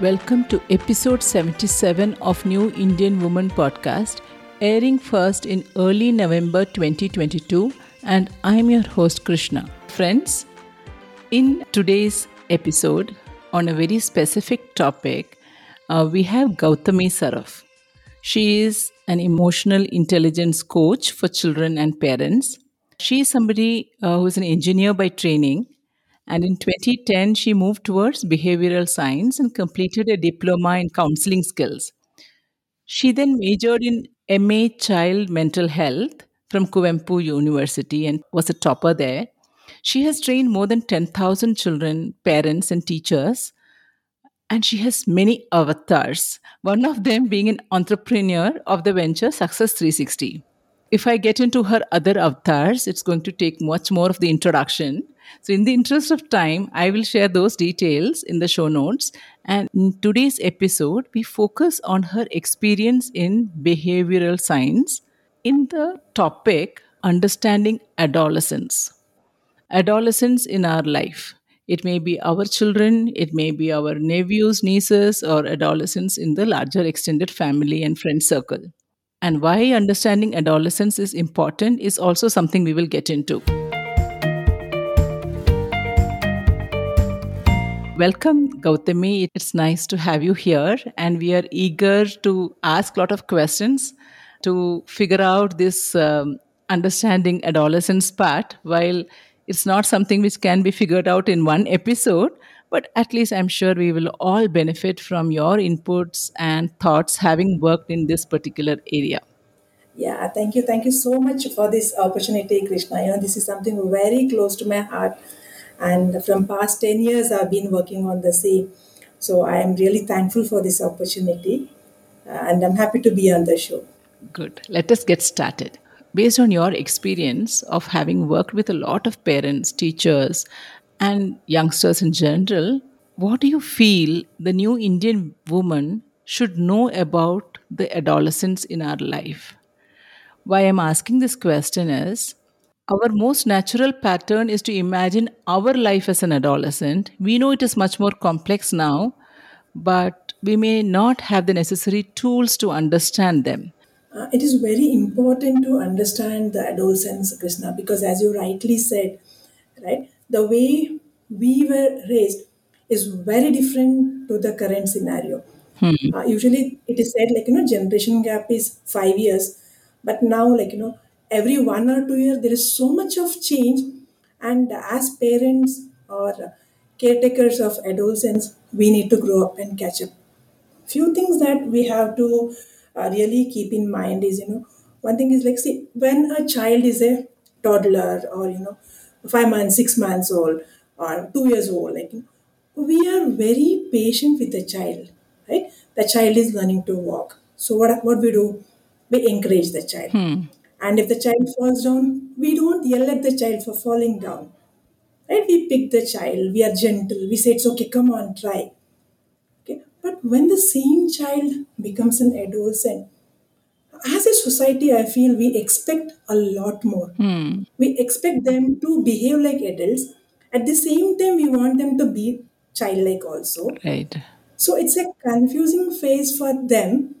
Welcome to episode 77 of New Indian Woman podcast, airing first in early November 2022. And I'm your host, Krishna. Friends, in today's episode, on a very specific topic, uh, we have Gautami Saraf. She is an emotional intelligence coach for children and parents. She is somebody uh, who is an engineer by training and in 2010, she moved towards behavioral science and completed a diploma in counseling skills. She then majored in MA Child Mental Health from Kuvempu University and was a topper there. She has trained more than 10,000 children, parents, and teachers. And she has many avatars, one of them being an entrepreneur of the venture Success 360 if I get into her other avatars, it's going to take much more of the introduction. So, in the interest of time, I will share those details in the show notes. And in today's episode, we focus on her experience in behavioral science in the topic understanding adolescence. Adolescence in our life. It may be our children, it may be our nephews, nieces, or adolescents in the larger extended family and friend circle. And why understanding adolescence is important is also something we will get into. Welcome, Gautami. It's nice to have you here, and we are eager to ask a lot of questions to figure out this um, understanding adolescence part. While it's not something which can be figured out in one episode, but at least I'm sure we will all benefit from your inputs and thoughts having worked in this particular area. Yeah, thank you. Thank you so much for this opportunity, Krishna. You know, this is something very close to my heart. And from past 10 years, I've been working on the same. So I am really thankful for this opportunity. Uh, and I'm happy to be on the show. Good. Let us get started. Based on your experience of having worked with a lot of parents, teachers, and youngsters in general, what do you feel the new Indian woman should know about the adolescents in our life? Why I'm asking this question is our most natural pattern is to imagine our life as an adolescent. We know it is much more complex now, but we may not have the necessary tools to understand them. Uh, it is very important to understand the adolescence, Krishna, because as you rightly said, right, the way we were raised is very different to the current scenario. Uh, usually, it is said like you know, generation gap is five years, but now like you know, every one or two years there is so much of change, and as parents or caretakers of adolescents, we need to grow up and catch up. Few things that we have to uh, really keep in mind is you know one thing is like see when a child is a toddler or you know five months six months old or two years old like we are very patient with the child right? The child is learning to walk. So what what we do? We encourage the child and if the child falls down we don't yell at the child for falling down right we pick the child we are gentle we say it's okay come on try Okay. But when the same child becomes an adolescent, as a society, I feel we expect a lot more. Hmm. We expect them to behave like adults. At the same time, we want them to be childlike also. Right. So it's a confusing phase for them.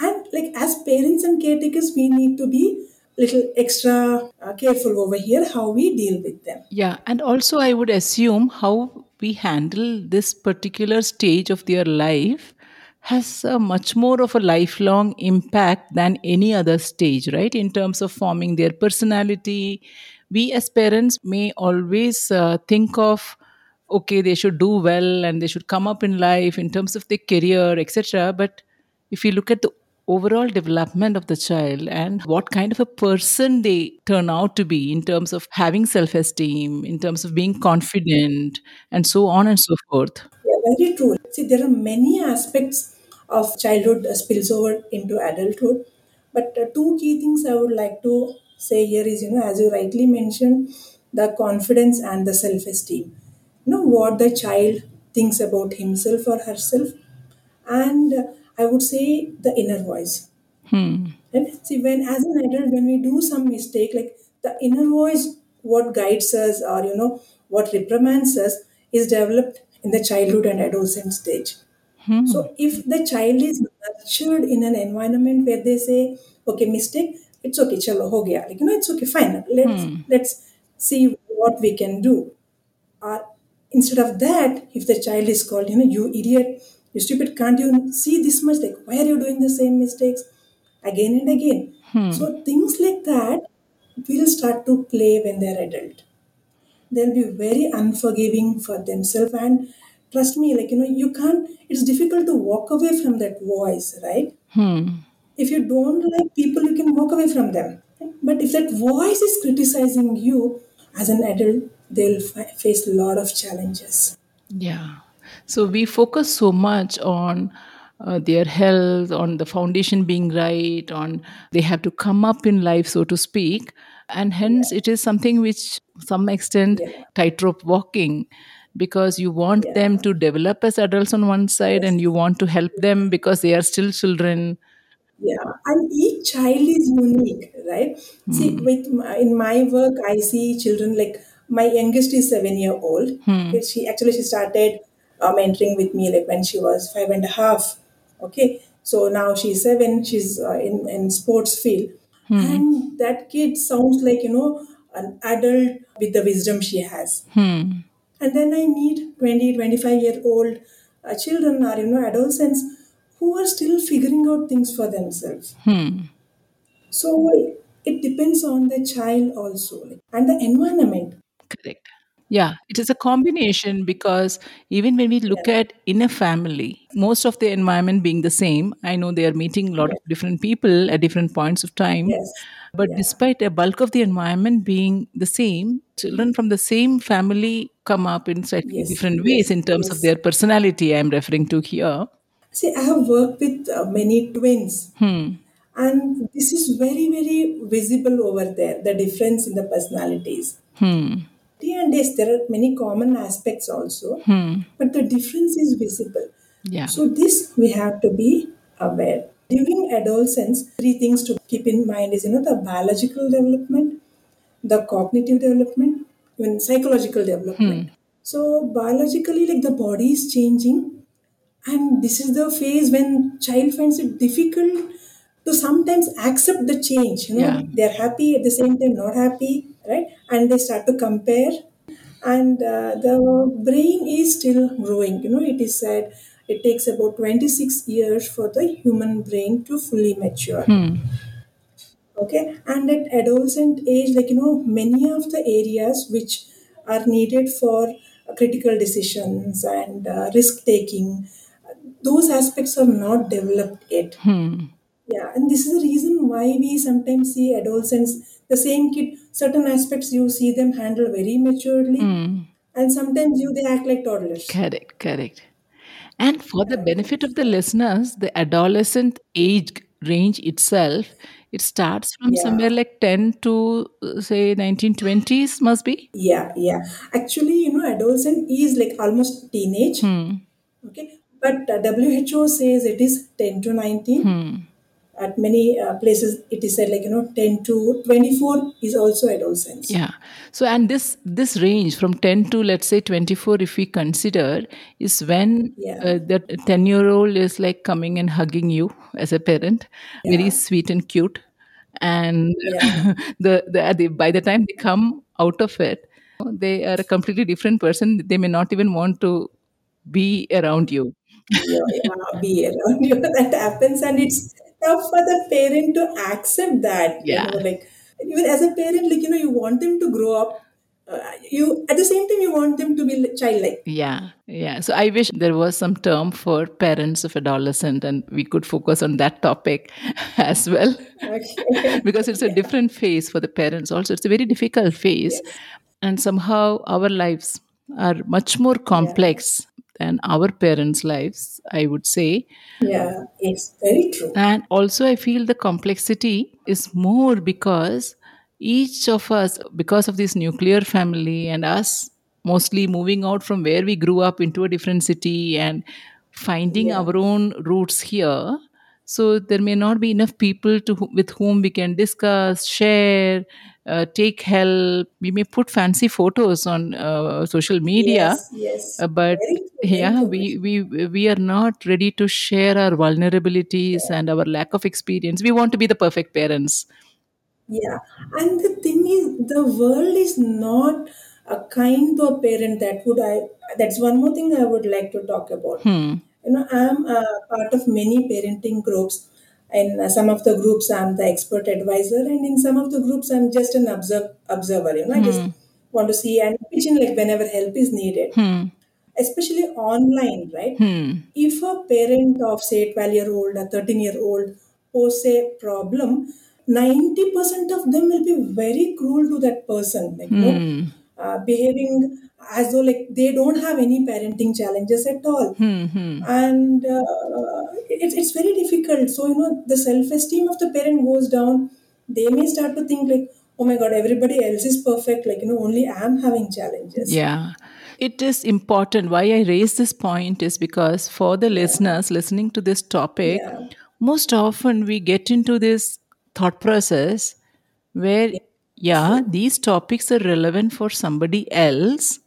And like as parents and caretakers, we need to be little extra uh, careful over here how we deal with them. Yeah, and also I would assume how we handle this particular stage of their life has a much more of a lifelong impact than any other stage, right? In terms of forming their personality, we as parents may always uh, think of okay they should do well and they should come up in life in terms of their career etc but if you look at the overall development of the child and what kind of a person they turn out to be in terms of having self esteem, in terms of being confident, and so on and so forth. Yeah, very true. See, there are many aspects of childhood spills over into adulthood, but uh, two key things I would like to say here is, you know, as you rightly mentioned, the confidence and the self-esteem. You know what the child thinks about himself or herself, and uh, I would say the inner voice. Hmm. And see, when as an adult, when we do some mistake, like the inner voice, what guides us or you know what reprimands us, is developed in the childhood and adolescent stage. Hmm. So if the child is nurtured in an environment where they say, okay, mistake, it's okay, chalo, ho gaya. Like, you know, it's okay, fine. Let's hmm. let's see what we can do. Or instead of that, if the child is called, you know, you idiot, you stupid, can't you see this much? Like, why are you doing the same mistakes again and again? Hmm. So things like that will start to play when they're adult. They'll be very unforgiving for themselves. And trust me like you know you can't it's difficult to walk away from that voice right? Hmm. If you don't like people you can walk away from them. But if that voice is criticizing you as an adult they'll face a lot of challenges. Yeah. So we focus so much on uh, their health, on the foundation being right, on they have to come up in life, so to speak. And hence, it is something which, some extent, yeah tightrope walking because you want yeah them to develop as adults on one side and you want to help them because they are still children. Yeah, and each child is unique, right? See, with my, in my work, I see children like my youngest is seven year old. Okay, She actually she started uh, mentoring with me like when she was five and a half. Okay, so now she's seven. She's uh, in in sports field, and that kid sounds like you know an adult with the wisdom she has. And then I meet 20, 25 year old uh, children or, you know, adolescents who are still figuring out things for themselves. So it depends on the child also and the environment. Correct. Yeah, it is a combination because even when we look Yeah. at in a family, most of the environment being the same, I know they are meeting a lot of different people at different points of time. Yes. But Yeah. despite a bulk of the environment being the same, children from the same family come up in slightly Yes. different ways Yes. in terms of their personality, I'm referring to here. See, I have worked with uh, many twins, and this is very, very visible over there the difference in the personalities. And yes, there are many common aspects also, hmm. but the difference is visible. Yeah. So this we have to be aware. During adolescence, three things to keep in mind is you know the biological development, the cognitive development, even psychological development. Hmm. So biologically, like the body is changing, and this is the phase when child finds it difficult to sometimes accept the change. You know, Yeah. they're happy at the same time not happy, right? And they start to compare. And uh, the brain is still growing. You know it is said it takes about 26 years for the human brain to fully mature. Okay? And at adolescent age like you know many of the areas which are needed for uh, critical decisions and uh, risk taking those aspects are not developed yet. Yeah, and this is the reason why we sometimes see adolescents, the same kid, certain aspects you see them handle very maturely, and sometimes you they act like toddlers. Correct, correct. And for the benefit of the listeners, the adolescent age range itself, it starts from Yeah, somewhere like 10 to uh, say 1920s must be. yeah, yeah. Actually, you know, adolescent is like almost teenage. Okay, but uh, WHO says it is 10 to 19. At many uh, places, it is said like you know 10 to 24 is also adolescence. Yeah. So and this this range from 10 to let's say 24 if we consider is when Yeah, uh, that 10 year old is like coming and hugging you as a parent, very sweet and cute. And yeah. the, the, the by the time they come out of it, they are a completely different person. They may not even want to be around you. yeah, yeah, be around you that happens and it's tough for the parent to accept that you know Yeah. like even as a parent like you know you want them to grow up uh, you at the same time you want them to be childlike Yeah, yeah. So I wish there was some term for parents of adolescent and we could focus on that topic as well. okay because it's a different phase for the parents also. It's a very difficult phase. yes And somehow our lives are much more yeah than our parents' lives, I would say. yeah it's very true And also, I feel the complexity is more because each of us, because of this nuclear family and us mostly moving out from where we grew up into a different city and finding yeah our own roots here. So there may not be enough people to with whom we can discuss, share, uh, take help. We may put fancy photos on uh, social media, Yes, yes. uh, but yeah, we, we we are not ready to share our vulnerabilities and our lack of experience. We want to be the perfect parents. Yeah, and the thing is, the world is not a kind of parent that would I. That's one more thing I would like to talk about. Hmm. You know, I'm a part of many parenting groups. In uh, some of the groups, I'm the expert advisor, and in some of the groups, I'm just an observe, observer. You know, I just want to see and pitch in like whenever help is needed, Hmm. especially online, right? Hmm. If a parent of say 12 year old or 13 year old pose a problem, 90% of them will be very cruel to that person, like, you know, Hmm. uh, behaving as though like they don't have any parenting challenges at all. Hmm. Hmm. And uh, it, it's very difficult. So, you know, the self esteem of the parent goes down. They may start to think like, oh my God, everybody else is perfect. Like, you know, only I'm having challenges. Yeah. It is important. Why I raise this point is because for the listeners listening to this topic, Yeah. most often we get into this thought process where, yeah, these topics are relevant for somebody else.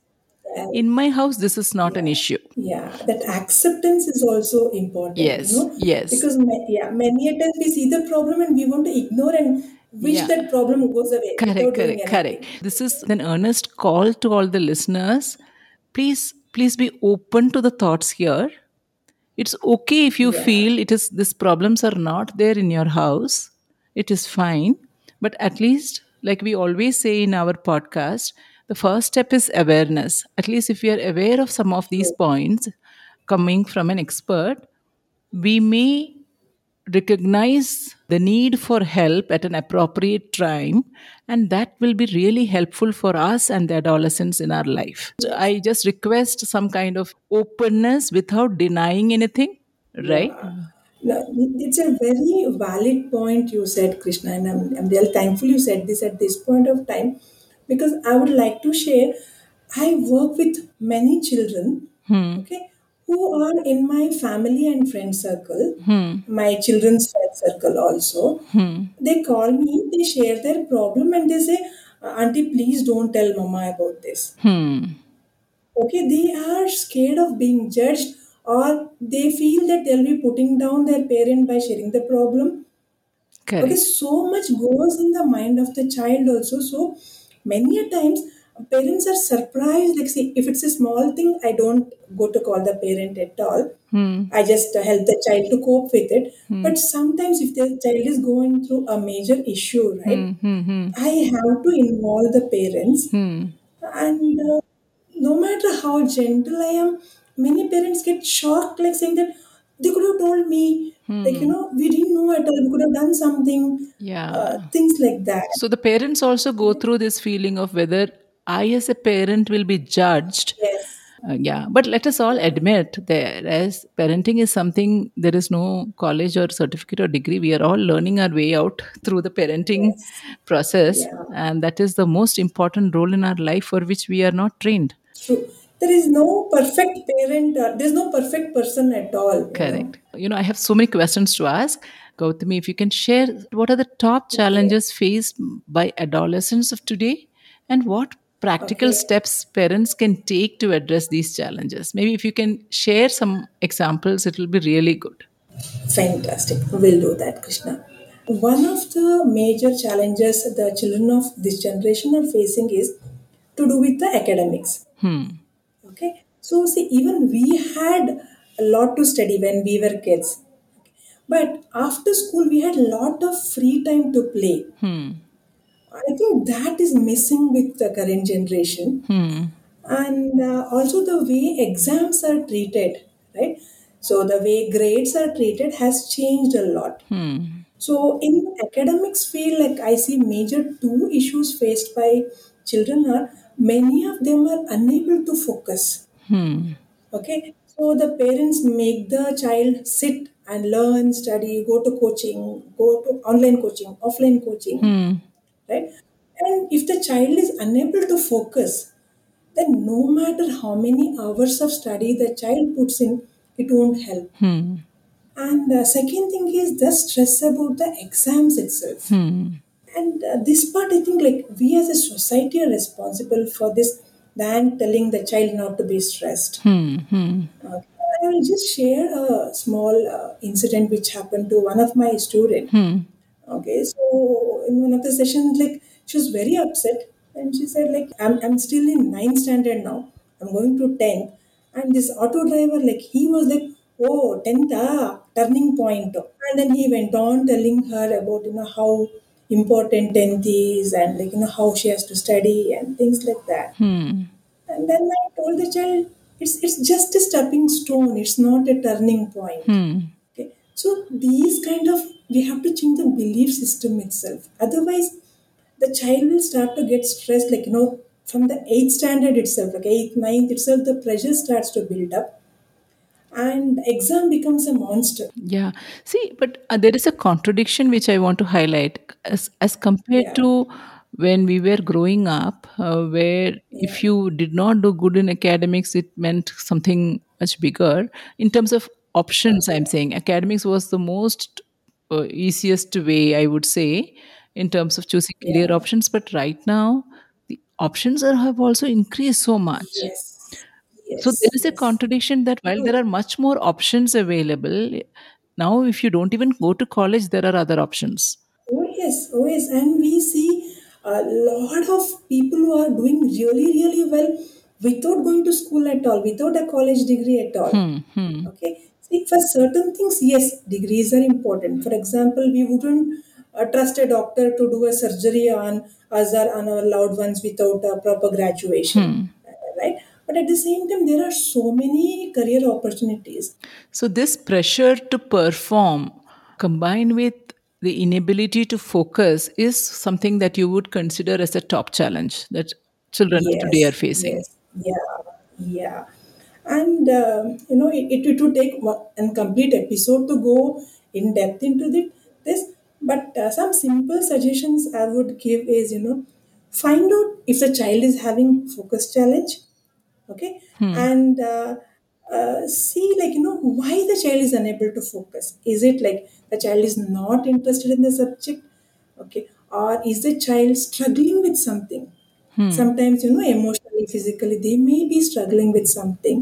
In my house, this is not an issue. Yeah, that acceptance is also important. Yes, you know? yes. Because yeah, many a times we see the problem and we want to ignore and wish Yeah. that problem goes away Correct, correct, correct. This is an earnest call to all the listeners. Please, please be open to the thoughts here. It's okay if you feel it is these problems are not there in your house. It is fine. But at least, like we always say in our podcast, the first step is awareness. At least if we are aware of some of these points coming from an expert, we may recognize the need for help at an appropriate time and that will be really helpful for us and the adolescents in our life. So i just request some kind of openness without denying anything right? No, it's a very valid point you said, Krishna, and I'm, I'm really thankful you said this at this point of time because I would like to share. I work with many children, hmm. okay, who are in my family and friend circle, hmm. my children's friend circle also. Hmm. They call me, they share their problem, and they say, Auntie, please don't tell mama about this. Hmm. Okay they are scared of being judged or they feel that they'll be putting down their parent by sharing the problem. Okay so much goes in the mind of the child also. So many a times parents are surprised like see if it's a small thing i don't go to call the parent at all. Hmm. I just uh, help the child to cope with it. But sometimes if the child is going through a major issue right hmm hmm. I have to involve the parents. Hmm. And uh, no matter how gentle I am, many parents get shocked, like saying that they could have told me, like, you know, we didn't know at all, we could have done something, yeah uh, things like that. so the parents also go through this feeling of whether i as a parent will be judged Yes. Uh, yeah, but let us all admit that as parenting is something there is no college or certificate or degree. We are all learning our way out through the parenting process, Yeah. and that is the most important role in our life for which we are not trained. True. There is no perfect parent, uh, there's no perfect person at all. you know. Correct. You know, I have so many questions to ask. Gautami, if you can share what are the top challenges faced by adolescents of today and what practical Okay. steps parents can take to address these challenges? Maybe if you can share some examples, it will be really good. Fantastic. We'll do that, Krishna. One of the major challenges the children of this generation are facing is to do with the academics. Hmm. Okay. So, see, even we had a lot to study when we were kids. But after school, we had a lot of free time to play. Hmm. I think that is missing with the current generation. Hmm. And uh, also the way exams are treated, right? So, the way grades are treated has changed a lot. Hmm. So in academics field, like I see major two issues faced by children are many of them are unable to focus. Hmm. Okay, so the parents make the child sit and learn, study, go to coaching, go to online coaching, offline coaching, Hmm. right? And if the child is unable to focus, then no matter how many hours of study the child puts in, it won't help. Hmm. And the second thing is the stress about the exams itself. Hmm. And uh, this part i think like we as a society are responsible for this than telling the child not to be stressed Hmm. Hmm. uh, i will just share a small uh, incident which happened to one of my student Hmm. okay so in one of the sessions like she was very upset and she said like i'm, I'm still in ninth standard now i'm going to 10th and this auto driver like he was like oh 10th ah turning point and then he went on telling her about you know how important 10th is and like you know how she has to study and things like that Hmm. and then i told the child it's it's just a stepping stone it's not a turning point Hmm. Okay. So these kind of we have to change the belief system itself. Otherwise, the child will start to get stressed. Like you know, from the eighth standard itself, like eighth, ninth itself, the pressure starts to build up, and exam becomes a monster. Yeah. See, but uh, there is a contradiction which I want to highlight as, as compared Yeah. to when we were growing up, uh, where Yeah. if you did not do good in academics, it meant something much bigger. In terms of options, I'm saying academics was the most uh, easiest way, I would say, in terms of choosing career Yeah. options. But right now, the options are, have also increased so much. Yes. So there Yes. is a Yes. contradiction that while there are much more options available, now if you don't even go to college, there are other options. Oh yes, oh yes, and we see a lot of people who are doing really, really well without going to school at all, without a college degree at all. Hmm. Hmm. Okay, see, for certain things, yes, degrees are important. For example, we wouldn't uh, trust a doctor to do a surgery on us or on our loved ones without a proper graduation, Hmm. right? But at the same time, there are so many career opportunities. So this pressure to perform combined with the inability to focus is something that you would consider as a top challenge that children of today are facing. yes, yeah, yeah. And um, you know, it, it would take a complete episode to go in depth into the, this. But uh, some simple suggestions I would give is, you know, find out if the child is having focus challenge, okay, Hmm. and uh, uh, see like you know why the child is unable to focus. Is it like the child is not interested in the subject, okay, or is the child struggling with something? Hmm. sometimes you know emotionally physically they may be struggling with something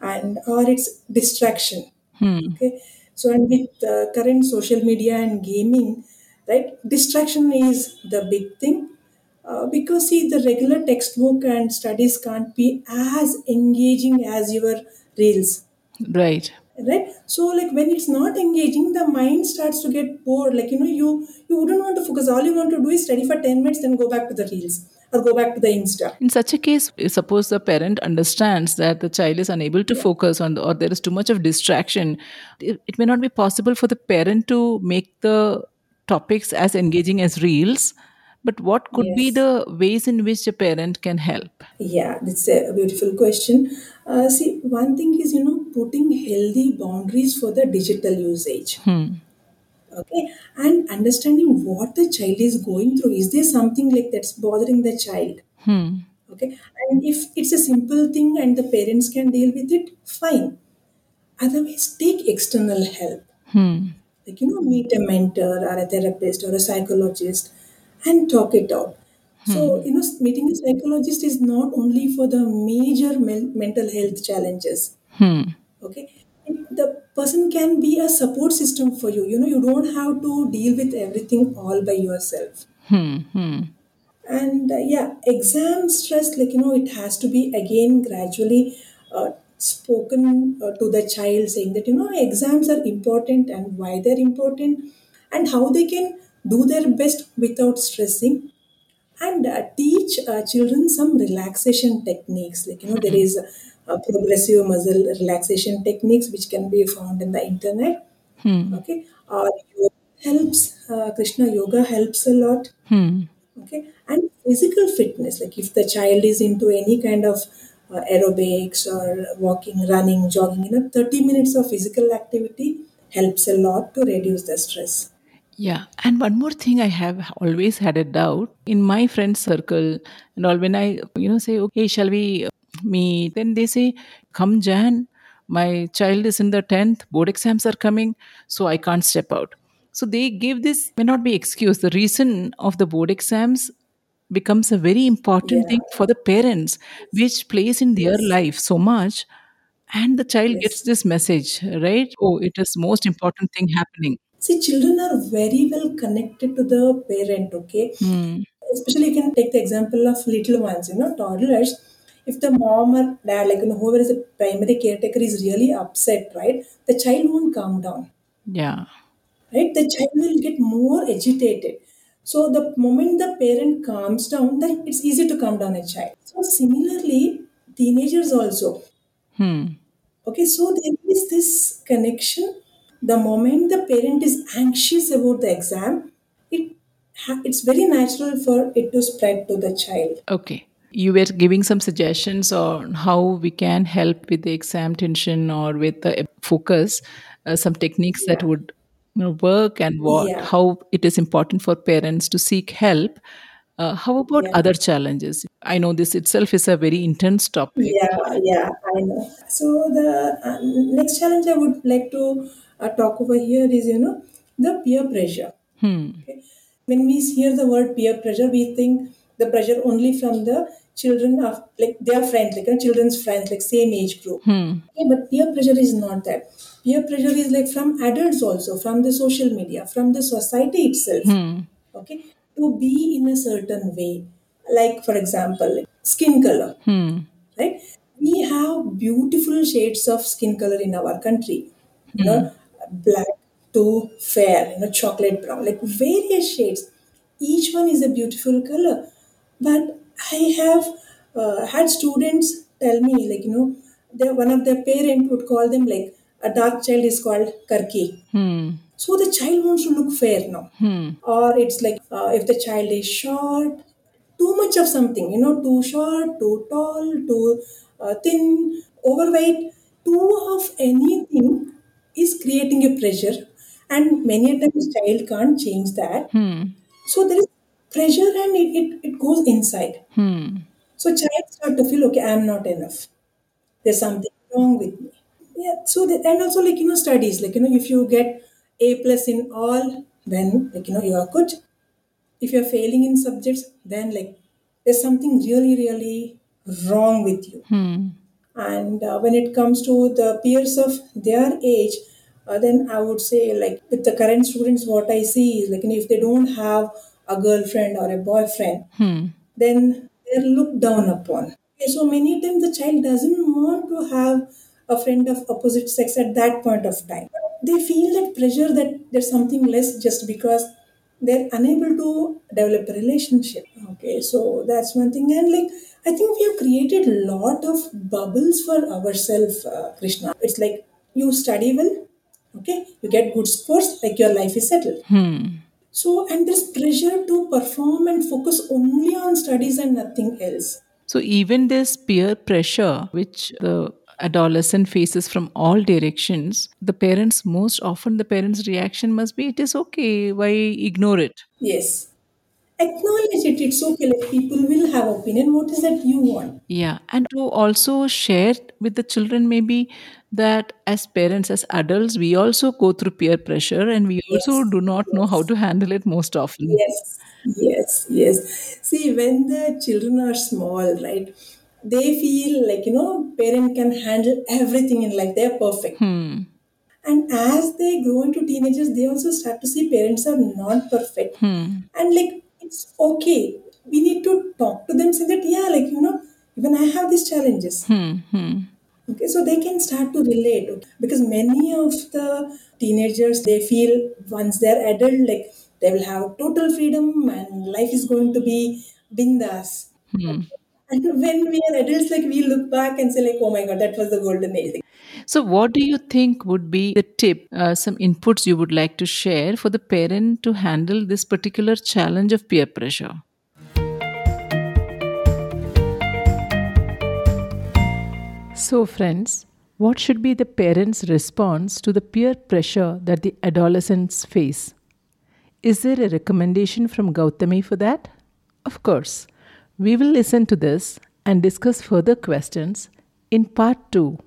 and or it's distraction Hmm. okay so and with uh, current social media and gaming right distraction is the big thing uh, because see the regular textbook and studies can't be as engaging as your reels. Right. right? So like when it's not engaging the mind starts to get bored. Like you know you you wouldn't want to focus. All you want to do is study for 10 minutes then go back to the reels or go back to the insta. In such a case, suppose the parent understands that the child is unable to yeah. focus on the, or there is too much of distraction, it, it may not be possible for the parent to make the topics as engaging as reels. But what could be the ways in which a parent can help? yeah that's a beautiful question uh, see one thing is you know putting healthy boundaries for the digital usage Hmm. okay and understanding what the child is going through is there something like that's bothering the child Hmm. okay and if it's a simple thing and the parents can deal with it fine otherwise take external help Hmm. like you know meet a mentor or a therapist or a psychologist and talk it out so Hmm. you know meeting a psychologist is not only for the major men- mental health challenges Hmm. okay the person can be a support system for you you know you don't have to deal with everything all by yourself Hmm. Hmm. and uh, yeah exam stress like you know it has to be again gradually uh, spoken uh, to the child saying that you know exams are important and why they're important and how they can do their best without stressing and uh, teach uh, children some relaxation techniques. Like you know there is uh, progressive muscle relaxation techniques which can be found in the internet. Hmm. okay. Uh, yoga helps uh, krishna yoga helps a lot. Hmm. okay. And physical fitness like if the child is into any kind of uh, aerobics or walking running jogging you know 30 minutes of physical activity helps a lot to reduce the stress Yeah, and one more thing I have always had a doubt in my friend circle and all when I you know say okay shall we meet then they say come Jan my child is in the 10th board exams are coming so I can't step out So they give this may not be excuse. The reason of the board exams becomes a very important Yeah. thing for the parents, which plays in their Yes. life so much. And the child gets this message, right? Oh, it is most important thing happening. See, children are very well connected to the parent, okay? Hmm. Especially you can take the example of little ones, you know, toddlers. If the mom or dad, like you know, whoever is the primary caretaker is really upset, right? The child won't calm down, Yeah. right? The child will get more agitated. So the moment the parent calms down, then it's easy to calm down a child. So similarly, teenagers also. Hmm. Okay, so there is this connection. The moment the parent is anxious about the exam, it it's very natural for it to spread to the child. Okay. You were giving some suggestions on how we can help with the exam tension or with the focus, uh, some techniques that would you know, work and what yeah, how it is important for parents to seek help. Uh, how about yeah, other challenges? I know this itself is a very intense topic. yeah, yeah. I know. So the uh, next challenge I would like to uh, talk over here is you know the peer pressure. Hmm. Okay. When we hear the word peer pressure, we think the pressure only from the children of like their friends, like know, children's friends, like same age group. Hmm. Okay, but peer pressure is not that. Peer pressure is like from adults also, from the social media, from the society itself. Hmm. Okay, to be in a certain way. Like for example, skin color Hmm. right? We have beautiful shades of skin color in our country. You Hmm. know, black to fair, you know, chocolate brown, like various shades. Each one is a beautiful color. But I have uh, had students tell me, like, you know, they, one of their parent would call them like a dark child is called karki. Hmm. So the child wants to look fair now. Hmm. Or it's like uh, if the child is short, too much of something, you know, too short, too tall, too uh, thin, overweight, too of anything is creating a pressure. And many a times child can't change that. Hmm. So there is pressure and it, it, it goes inside. Hmm. So child start to feel, okay, I'm not enough. There's something wrong with me. Yeah. So the, and also like you know studies like you know if you get A plus in all, then like you know you are good. If you're failing in subjects, then like there's something really really wrong with you. Hmm. And uh, when it comes to the peers of their age, uh, then I would say like with the current students, what I see is like you know, if they don't have a girlfriend or a boyfriend, Hmm. then they're looked down upon. Okay, so many times the child doesn't want to have a friend of opposite sex at that point of time. They feel that pressure that there's something less just because they're unable to develop a relationship. Okay, so that's one thing. And like I think we have created a lot of bubbles for ourselves, uh, Krishna. It's like you study well, okay, you get good scores, like your life is settled. Hmm. So, and there's pressure to perform and focus only on studies and nothing else. So even this peer pressure, which the adolescent faces from all directions, the parents most often the parents' reaction must be, "It is okay. Why ignore it?" Yes. Acknowledge it. It's okay. Like people will have opinion. What is that you want? Yeah, and to also share with the children maybe that as parents, as adults, we also go through peer pressure, and we also do not know how to handle it most often. Yes. Yes. Yes. See, when the children are small, right? They feel like, you know, parent can handle everything in life. They're perfect. Hmm. And as they grow into teenagers, they also start to see parents are not perfect. Hmm. And like, it's okay. We need to talk to them, say that, yeah, like, you know, even I have these challenges. Hmm. Hmm. Okay, so they can start to relate okay? because many of the teenagers they feel once they're adult, like they will have total freedom and life is going to be bindas. And when we are adults, like we look back and say, like, oh my god, that was the golden age. So, what do you think would be the tip, uh, some inputs you would like to share for the parent to handle this particular challenge of peer pressure? So, friends, what should be the parent's response to the peer pressure that the adolescents face? Is there a recommendation from Gautami for that? Of course. We will listen to this and discuss further questions in part 2,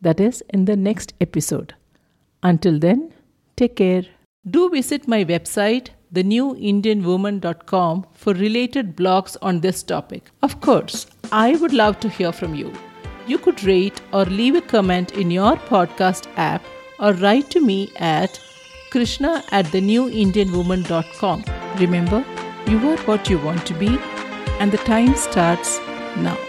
that is, in the next episode. Until then, take care. Do visit my website, thenewindianwoman.com, for related blogs on this topic. Of course, I would love to hear from you. You could rate or leave a comment in your podcast app or write to me at krishna at thenewindianwoman.com. Remember, you are what you want to be, and the time starts now.